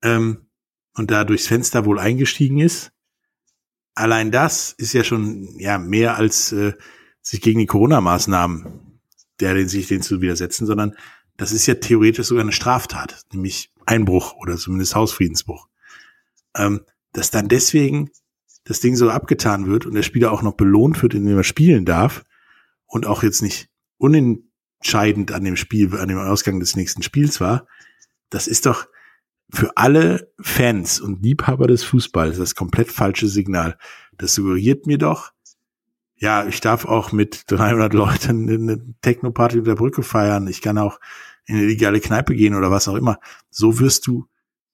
ähm, und da durchs Fenster wohl eingestiegen ist allein das ist ja schon ja mehr als äh, sich gegen die Corona-Maßnahmen, der den sich den zu widersetzen, sondern das ist ja theoretisch sogar eine Straftat, nämlich Einbruch oder zumindest Hausfriedensbruch. Ähm, dass dann deswegen das Ding so abgetan wird und der Spieler auch noch belohnt wird, indem er spielen darf und auch jetzt nicht unentscheidend an dem Spiel, an dem Ausgang des nächsten Spiels war, das ist doch, für alle Fans und Liebhaber des Fußballs das komplett falsche Signal. Das suggeriert mir doch, ja, ich darf auch mit 300 Leuten eine Techno-Party unter der Brücke feiern. Ich kann auch in eine legale Kneipe gehen oder was auch immer. So wirst du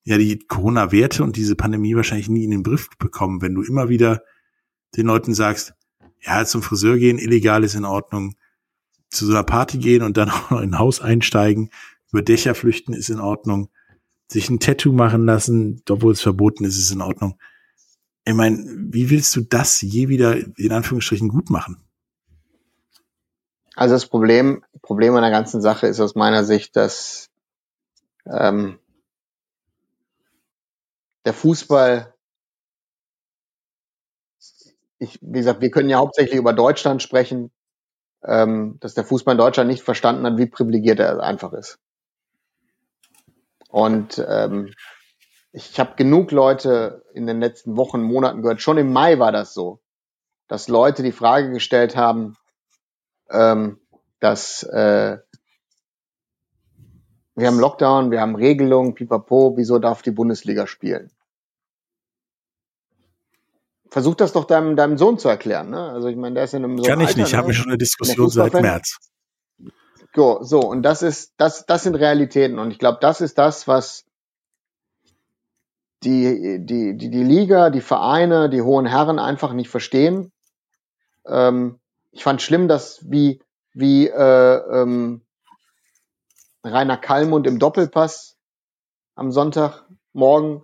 ja die Corona-Werte und diese Pandemie wahrscheinlich nie in den Griff bekommen, wenn du immer wieder den Leuten sagst, ja, zum Friseur gehen, illegal ist in Ordnung, zu so einer Party gehen und dann auch noch in ein Haus einsteigen, über Dächer flüchten ist in Ordnung sich ein Tattoo machen lassen, obwohl es verboten ist, ist in Ordnung. Ich meine, wie willst du das je wieder in Anführungsstrichen gut machen? Also das Problem, Problem an der ganzen Sache ist aus meiner Sicht, dass ähm, der Fußball, ich, wie gesagt, wir können ja hauptsächlich über Deutschland sprechen, ähm, dass der Fußball in Deutschland nicht verstanden hat, wie privilegiert er einfach ist. Und ähm, ich habe genug Leute in den letzten Wochen, Monaten gehört, schon im Mai war das so, dass Leute die Frage gestellt haben, ähm, dass äh, wir haben Lockdown, wir haben Regelungen, pipapo, wieso darf die Bundesliga spielen? Versuch das doch deinem, deinem Sohn zu erklären. Ne? Also ich meine, der ist in einem so Kann ich Alter, nicht, ich habe ne? schon eine Diskussion seit März. So, so, und das ist, das, das sind Realitäten. Und ich glaube, das ist das, was die, die, die, die Liga, die Vereine, die hohen Herren einfach nicht verstehen. Ähm, ich fand schlimm, dass wie, wie äh, ähm, Rainer Kallmund im Doppelpass am Sonntagmorgen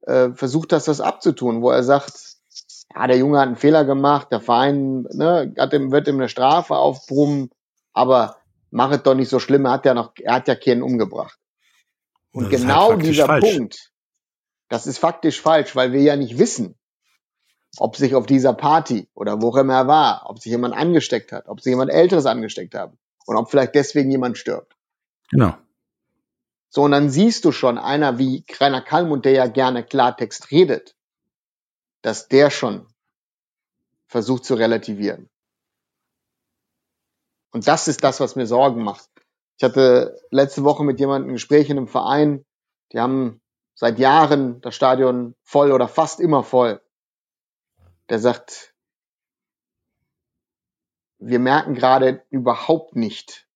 äh, versucht das, das abzutun, wo er sagt, ja, der Junge hat einen Fehler gemacht, der Verein ne, hat ihm, wird ihm eine Strafe aufbrummen, aber mach es doch nicht so schlimm, er hat ja noch, er hat ja keinen umgebracht. Und das genau halt dieser falsch. Punkt, das ist faktisch falsch, weil wir ja nicht wissen, ob sich auf dieser Party oder wo immer er war, ob sich jemand angesteckt hat, ob sich jemand Älteres angesteckt hat und ob vielleicht deswegen jemand stirbt. Genau. So, und dann siehst du schon einer wie Rainer Kallmund, der ja gerne Klartext redet, dass der schon versucht zu relativieren. Und das ist das, was mir Sorgen macht. Ich hatte letzte Woche mit jemandem ein Gespräch in einem Verein, die haben seit Jahren das Stadion voll oder fast immer voll. Der sagt, wir merken gerade überhaupt nicht,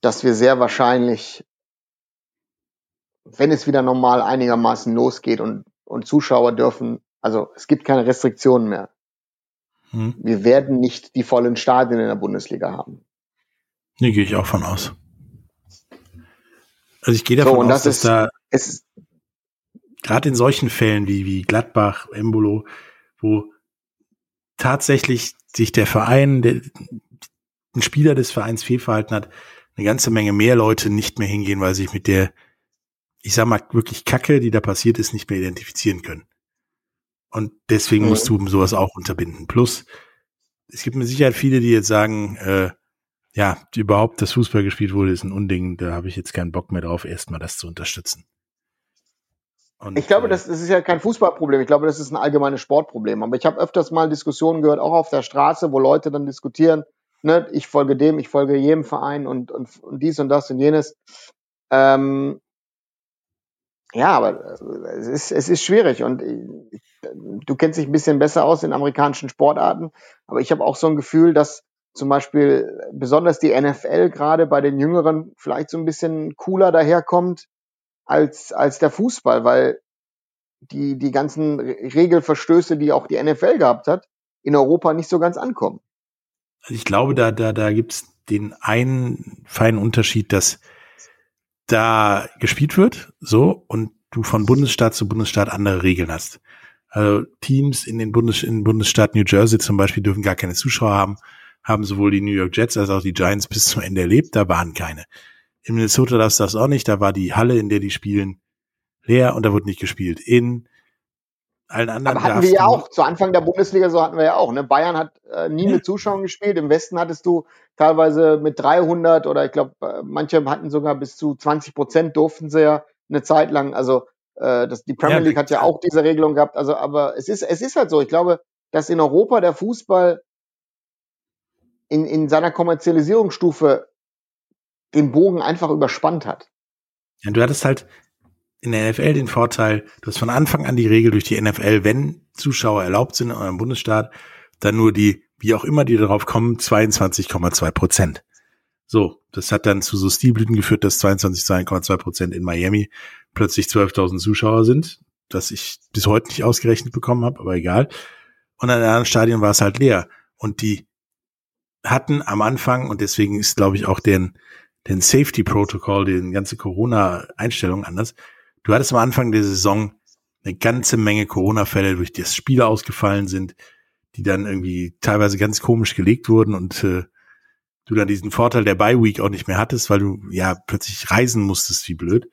dass wir sehr wahrscheinlich, wenn es wieder normal einigermaßen losgeht und, und Zuschauer dürfen, also es gibt keine Restriktionen mehr. Hm. Wir werden nicht die vollen Stadien in der Bundesliga haben. Nee, gehe ich auch von aus. Also ich gehe davon so, aus, dass ist, da gerade in solchen Fällen wie, wie Gladbach, Embolo, wo tatsächlich sich der Verein, der, ein Spieler des Vereins fehlverhalten hat, eine ganze Menge mehr Leute nicht mehr hingehen, weil sich mit der, ich sag mal, wirklich Kacke, die da passiert ist, nicht mehr identifizieren können. Und deswegen mhm. musst du sowas auch unterbinden. Plus, es gibt mit Sicherheit viele, die jetzt sagen, äh, ja, überhaupt, dass Fußball gespielt wurde, ist ein Unding, da habe ich jetzt keinen Bock mehr drauf, erstmal das zu unterstützen. Und, ich glaube, äh, das, das ist ja kein Fußballproblem. Ich glaube, das ist ein allgemeines Sportproblem. Aber ich habe öfters mal Diskussionen gehört, auch auf der Straße, wo Leute dann diskutieren, ne, ich folge dem, ich folge jedem Verein und, und, und dies und das und jenes. Ähm, ja, aber es ist, es ist schwierig und ich, du kennst dich ein bisschen besser aus in amerikanischen Sportarten, aber ich habe auch so ein Gefühl, dass zum Beispiel besonders die NFL gerade bei den Jüngeren vielleicht so ein bisschen cooler daherkommt als, als der Fußball, weil die, die ganzen Regelverstöße, die auch die NFL gehabt hat, in Europa nicht so ganz ankommen. Also ich glaube, da, da, da gibt's den einen feinen Unterschied, dass da gespielt wird, so, und du von Bundesstaat zu Bundesstaat andere Regeln hast. Also Teams in den Bundes, in Bundesstaat New Jersey zum Beispiel dürfen gar keine Zuschauer haben, haben sowohl die New York Jets als auch die Giants bis zum Ende erlebt, da waren keine. In Minnesota darfst du das auch nicht, da war die Halle, in der die spielen, leer und da wurde nicht gespielt. In allen anderen. Aber hatten wir ja auch, zu Anfang der Bundesliga, so hatten wir ja auch. Ne? Bayern hat äh, nie mit Zuschauern gespielt. Im Westen hattest du teilweise mit 300 oder ich glaube, äh, manche hatten sogar bis zu 20 Prozent durften sie ja eine Zeit lang. Also äh, das, die Premier League hat ja auch diese Regelung gehabt. Also, aber es ist, es ist halt so. Ich glaube, dass in Europa der Fußball in, in seiner Kommerzialisierungsstufe den Bogen einfach überspannt hat. Ja, du hattest halt in der NFL den Vorteil, du hast von Anfang an die Regel durch die NFL, wenn Zuschauer erlaubt sind in eurem Bundesstaat, dann nur die, wie auch immer die darauf kommen, 22,2 Prozent. So, das hat dann zu so Stilblüten geführt, dass 22,2 Prozent in Miami plötzlich 12.000 Zuschauer sind, das ich bis heute nicht ausgerechnet bekommen habe, aber egal. Und an anderen Stadien war es halt leer. Und die hatten am Anfang, und deswegen ist, glaube ich, auch den, den Safety Protocol, den ganze Corona-Einstellung anders, Du hattest am Anfang der Saison eine ganze Menge Corona-Fälle, durch die Spiele ausgefallen sind, die dann irgendwie teilweise ganz komisch gelegt wurden und äh, du dann diesen Vorteil der Bye Week auch nicht mehr hattest, weil du ja plötzlich reisen musstest, wie blöd.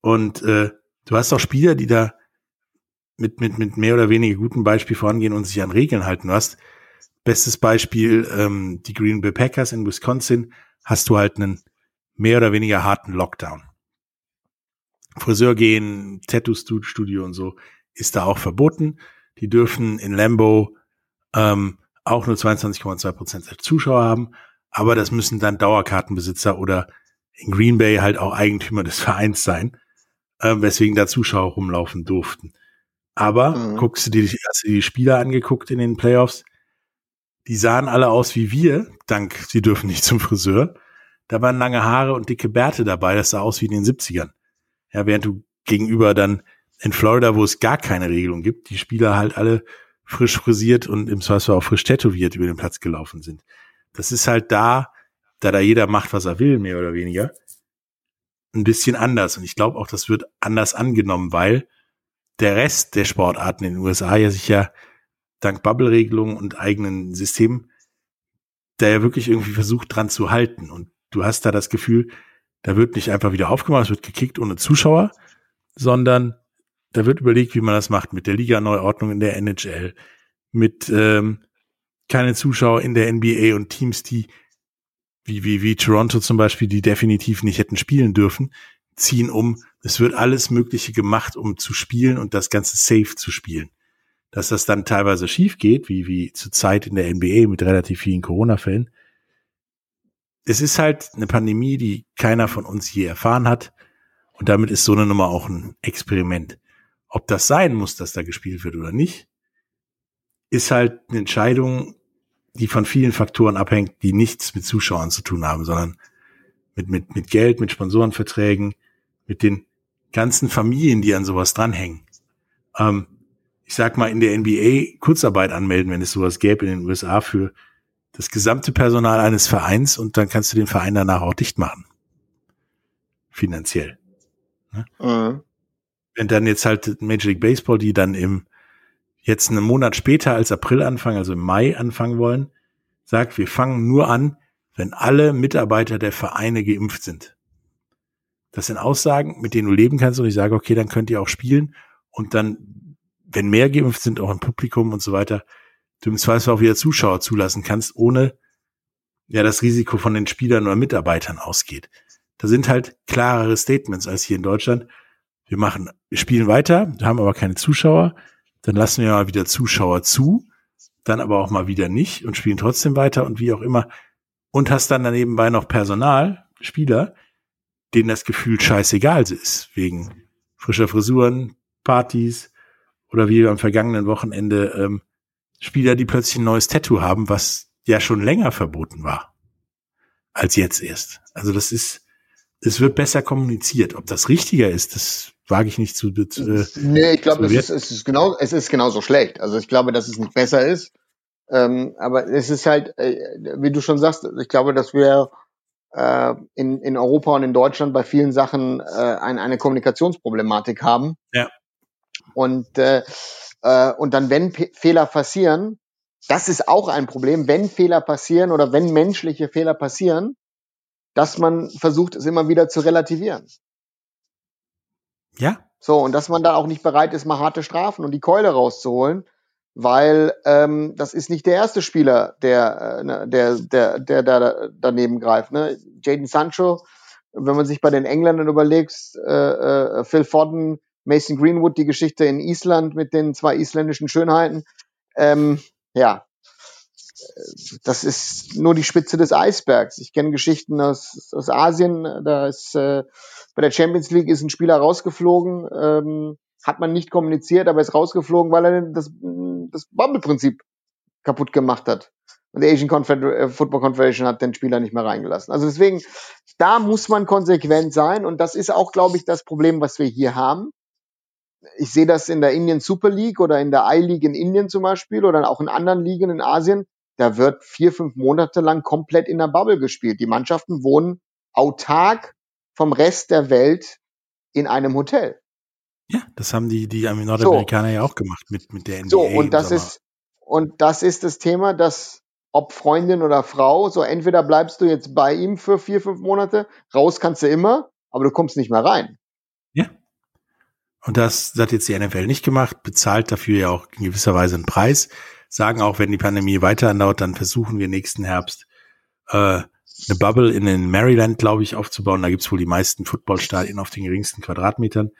Und äh, du hast auch Spieler, die da mit mit mit mehr oder weniger guten Beispiel vorangehen und sich an Regeln halten. Du hast bestes Beispiel ähm, die Green Bay Packers in Wisconsin. Hast du halt einen mehr oder weniger harten Lockdown. Friseur gehen, Tattoo-Studio und so ist da auch verboten. Die dürfen in Lambo ähm, auch nur 22,2 Prozent der Zuschauer haben, aber das müssen dann Dauerkartenbesitzer oder in Green Bay halt auch Eigentümer des Vereins sein, äh, weswegen da Zuschauer rumlaufen durften. Aber mhm. guckst du dir die, hast du die Spieler angeguckt in den Playoffs? Die sahen alle aus wie wir, dank, sie dürfen nicht zum Friseur. Da waren lange Haare und dicke Bärte dabei, das sah aus wie in den 70ern. Ja, während du gegenüber dann in Florida, wo es gar keine Regelung gibt, die Spieler halt alle frisch frisiert und im Zweifelsfall auch frisch tätowiert über den Platz gelaufen sind. Das ist halt da, da da jeder macht, was er will, mehr oder weniger, ein bisschen anders. Und ich glaube auch, das wird anders angenommen, weil der Rest der Sportarten in den USA ja sich ja dank Bubble-Regelungen und eigenen Systemen da ja wirklich irgendwie versucht dran zu halten. Und du hast da das Gefühl, da wird nicht einfach wieder aufgemacht, es wird gekickt ohne Zuschauer, sondern da wird überlegt, wie man das macht mit der Liga-Neuordnung in der NHL, mit ähm, keine Zuschauer in der NBA und Teams, die wie, wie, wie Toronto zum Beispiel, die definitiv nicht hätten spielen dürfen, ziehen um. Es wird alles Mögliche gemacht, um zu spielen und das Ganze safe zu spielen. Dass das dann teilweise schief geht, wie, wie zur Zeit in der NBA mit relativ vielen Corona-Fällen. Es ist halt eine Pandemie, die keiner von uns je erfahren hat. Und damit ist so eine Nummer auch ein Experiment. Ob das sein muss, dass da gespielt wird oder nicht, ist halt eine Entscheidung, die von vielen Faktoren abhängt, die nichts mit Zuschauern zu tun haben, sondern mit, mit, mit Geld, mit Sponsorenverträgen, mit den ganzen Familien, die an sowas dranhängen. Ähm, ich sag mal, in der NBA Kurzarbeit anmelden, wenn es sowas gäbe in den USA für das gesamte Personal eines Vereins und dann kannst du den Verein danach auch dicht machen. Finanziell. Ne? Mhm. Wenn dann jetzt halt Major League Baseball, die dann im jetzt einen Monat später als April anfangen, also im Mai anfangen wollen, sagt, wir fangen nur an, wenn alle Mitarbeiter der Vereine geimpft sind. Das sind Aussagen, mit denen du leben kannst und ich sage, okay, dann könnt ihr auch spielen und dann, wenn mehr geimpft sind, auch im Publikum und so weiter, du im Zweifel auch wieder Zuschauer zulassen kannst, ohne ja das Risiko von den Spielern oder Mitarbeitern ausgeht. Da sind halt klarere Statements als hier in Deutschland. Wir machen, wir spielen weiter, haben aber keine Zuschauer, dann lassen wir mal wieder Zuschauer zu, dann aber auch mal wieder nicht und spielen trotzdem weiter und wie auch immer. Und hast dann daneben bei noch Personal, Spieler, denen das Gefühl scheißegal ist, wegen frischer Frisuren, Partys oder wie am vergangenen Wochenende ähm, Spieler, die plötzlich ein neues Tattoo haben, was ja schon länger verboten war als jetzt erst. Also das ist, es wird besser kommuniziert. Ob das richtiger ist, das wage ich nicht zu. Äh, nee, ich glaube, es ist, es ist genau, es ist genauso schlecht. Also ich glaube, dass es nicht besser ist. Ähm, aber es ist halt, äh, wie du schon sagst, ich glaube, dass wir äh, in, in Europa und in Deutschland bei vielen Sachen äh, ein, eine Kommunikationsproblematik haben. Ja. Und, äh, äh, und dann, wenn P Fehler passieren, das ist auch ein Problem, wenn Fehler passieren oder wenn menschliche Fehler passieren, dass man versucht, es immer wieder zu relativieren. Ja. So, und dass man da auch nicht bereit ist, mal harte Strafen und die Keule rauszuholen, weil ähm, das ist nicht der erste Spieler, der, äh, ne, der, der, der da daneben greift. Ne? Jaden Sancho, wenn man sich bei den Engländern überlegt, äh, äh, Phil Fodden, Mason Greenwood, die Geschichte in Island mit den zwei isländischen Schönheiten. Ähm, ja, das ist nur die Spitze des Eisbergs. Ich kenne Geschichten aus, aus Asien, da ist äh, bei der Champions League ist ein Spieler rausgeflogen, ähm, hat man nicht kommuniziert, aber ist rausgeflogen, weil er das, das Bubble-Prinzip kaputt gemacht hat. Und die Asian Confeder äh, Football Confederation hat den Spieler nicht mehr reingelassen. Also deswegen, da muss man konsequent sein und das ist auch, glaube ich, das Problem, was wir hier haben. Ich sehe das in der Indian Super League oder in der I-League in Indien zum Beispiel oder auch in anderen Ligen in Asien. Da wird vier, fünf Monate lang komplett in der Bubble gespielt. Die Mannschaften wohnen autark vom Rest der Welt in einem Hotel. Ja, das haben die, die Nordamerikaner so. ja auch gemacht mit, mit der NBA. So, und das ist, und das ist das Thema, dass ob Freundin oder Frau, so entweder bleibst du jetzt bei ihm für vier, fünf Monate, raus kannst du immer, aber du kommst nicht mehr rein. Und das, das hat jetzt die NFL nicht gemacht, bezahlt dafür ja auch in gewisser Weise einen Preis, sagen auch, wenn die Pandemie weiter andauert, dann versuchen wir nächsten Herbst äh, eine Bubble in den Maryland, glaube ich, aufzubauen. Da gibt's wohl die meisten Footballstadien auf den geringsten Quadratmetern.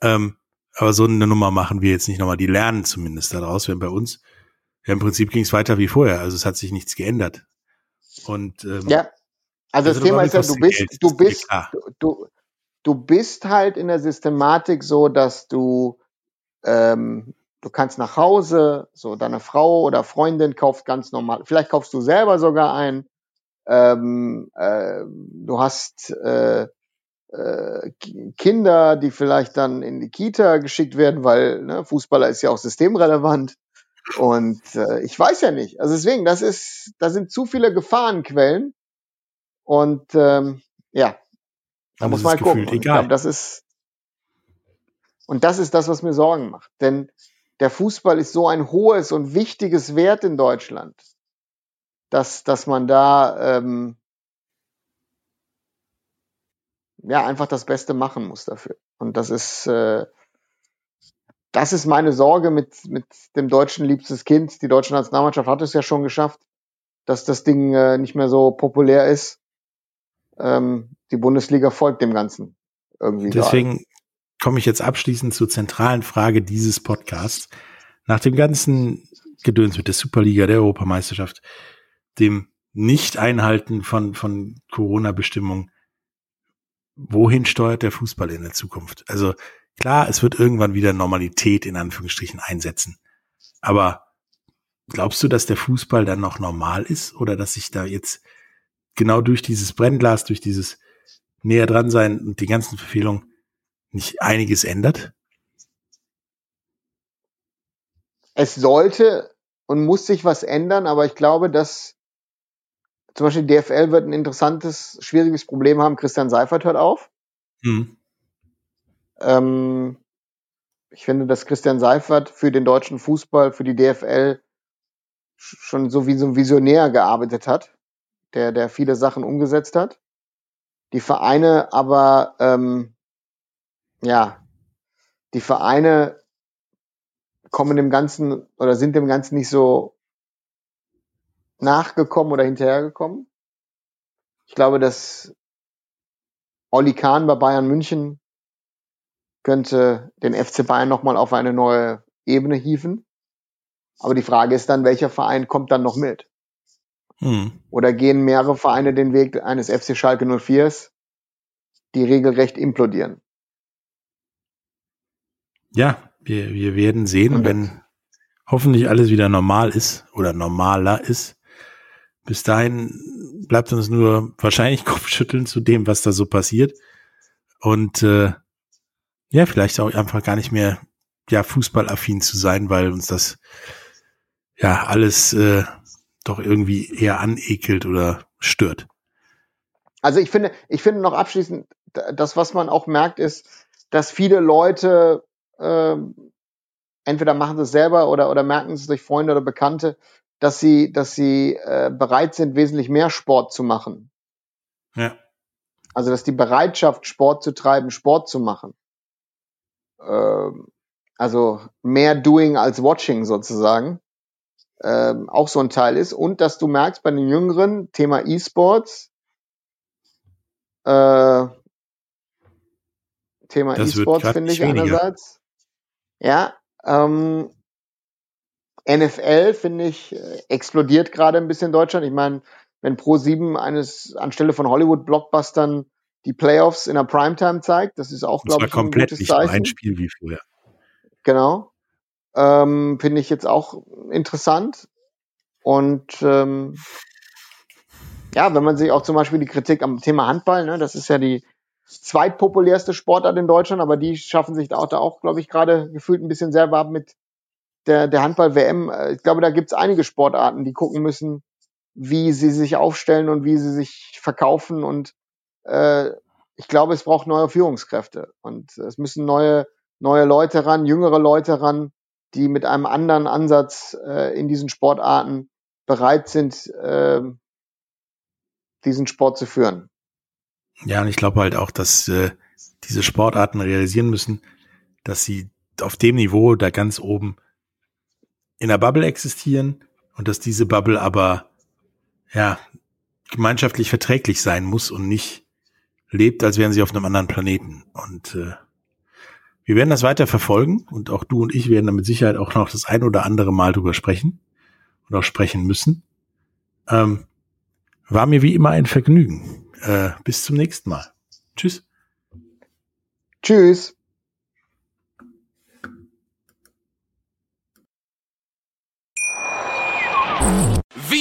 Ähm, aber so eine Nummer machen wir jetzt nicht nochmal. Die lernen zumindest daraus, wenn bei uns. Ja, im Prinzip ging es weiter wie vorher. Also es hat sich nichts geändert. Und ähm, ja, also, das Thema ist ja, du bist, Geld, du bist, du, du bist halt in der Systematik so, dass du ähm, du kannst nach Hause, so deine Frau oder Freundin kauft ganz normal, vielleicht kaufst du selber sogar ein. Ähm, äh, du hast äh, äh, Kinder, die vielleicht dann in die Kita geschickt werden, weil ne, Fußballer ist ja auch systemrelevant. Und äh, ich weiß ja nicht. Also deswegen, das ist, da sind zu viele Gefahrenquellen. Und ähm, ja, da muss man halt gucken. Egal. Glaub, das ist und das ist das, was mir Sorgen macht. Denn der Fußball ist so ein hohes und wichtiges Wert in Deutschland, dass, dass man da ähm, ja einfach das Beste machen muss dafür. Und das ist äh, das ist meine Sorge mit mit dem deutschen liebstes Kind. Die deutsche Nationalmannschaft hat es ja schon geschafft, dass das Ding äh, nicht mehr so populär ist. Ähm, die Bundesliga folgt dem Ganzen irgendwie. Deswegen komme ich jetzt abschließend zur zentralen Frage dieses Podcasts. Nach dem ganzen Gedöns mit der Superliga, der Europameisterschaft, dem Nicht-Einhalten von, von Corona-Bestimmungen, wohin steuert der Fußball in der Zukunft? Also klar, es wird irgendwann wieder Normalität in Anführungsstrichen einsetzen. Aber glaubst du, dass der Fußball dann noch normal ist oder dass sich da jetzt genau durch dieses Brennglas, durch dieses näher dran sein und die ganzen Verfehlungen nicht einiges ändert? Es sollte und muss sich was ändern, aber ich glaube, dass zum Beispiel DFL wird ein interessantes, schwieriges Problem haben. Christian Seifert hört auf. Hm. Ähm, ich finde, dass Christian Seifert für den deutschen Fußball, für die DFL schon so wie so ein Visionär gearbeitet hat, der, der viele Sachen umgesetzt hat. Die Vereine aber ähm, ja, die Vereine kommen dem Ganzen oder sind dem Ganzen nicht so nachgekommen oder hinterhergekommen. Ich glaube, dass Olli Kahn bei Bayern München könnte den FC Bayern nochmal auf eine neue Ebene hieven. Aber die Frage ist dann, welcher Verein kommt dann noch mit? Hm. Oder gehen mehrere Vereine den Weg eines FC Schalke 04s, die regelrecht implodieren? Ja, wir, wir werden sehen, Und wenn hoffentlich alles wieder normal ist oder normaler ist. Bis dahin bleibt uns nur wahrscheinlich Kopfschütteln zu dem, was da so passiert. Und äh, ja, vielleicht auch einfach gar nicht mehr ja fußballaffin zu sein, weil uns das ja alles äh, doch irgendwie eher anekelt oder stört. Also ich finde, ich finde noch abschließend, das, was man auch merkt, ist, dass viele Leute äh, entweder machen sie es selber oder, oder merken es durch Freunde oder Bekannte, dass sie, dass sie äh, bereit sind, wesentlich mehr Sport zu machen. Ja. Also dass die Bereitschaft, Sport zu treiben, Sport zu machen. Äh, also mehr Doing als Watching sozusagen. Äh, auch so ein Teil ist. Und dass du merkst bei den Jüngeren, Thema E-Sports, äh, Thema E-Sports finde ich einerseits. Ja, ähm, NFL finde ich äh, explodiert gerade ein bisschen in Deutschland. Ich meine, wenn Pro 7 eines anstelle von Hollywood Blockbustern die Playoffs in der Primetime zeigt, das ist auch glaube ich komplett ein gutes Zeichen. nicht ein Spiel wie früher. Genau, ähm, finde ich jetzt auch interessant und ähm, ja, wenn man sich auch zum Beispiel die Kritik am Thema Handball, ne, das ist ja die zweitpopulärste Sportart in Deutschland, aber die schaffen sich da auch, da auch glaube ich, gerade gefühlt ein bisschen selber ab mit der, der Handball-WM. Äh, ich glaube, da gibt es einige Sportarten, die gucken müssen, wie sie sich aufstellen und wie sie sich verkaufen. Und äh, ich glaube, es braucht neue Führungskräfte. Und es müssen neue, neue Leute ran, jüngere Leute ran, die mit einem anderen Ansatz äh, in diesen Sportarten bereit sind, äh, diesen Sport zu führen. Ja, und ich glaube halt auch, dass äh, diese Sportarten realisieren müssen, dass sie auf dem Niveau da ganz oben in der Bubble existieren und dass diese Bubble aber ja gemeinschaftlich verträglich sein muss und nicht lebt, als wären sie auf einem anderen Planeten. Und äh, wir werden das weiter verfolgen und auch du und ich werden da mit Sicherheit auch noch das ein oder andere Mal drüber sprechen und auch sprechen müssen. Ähm, war mir wie immer ein Vergnügen. Äh, bis zum nächsten Mal. Tschüss. Tschüss.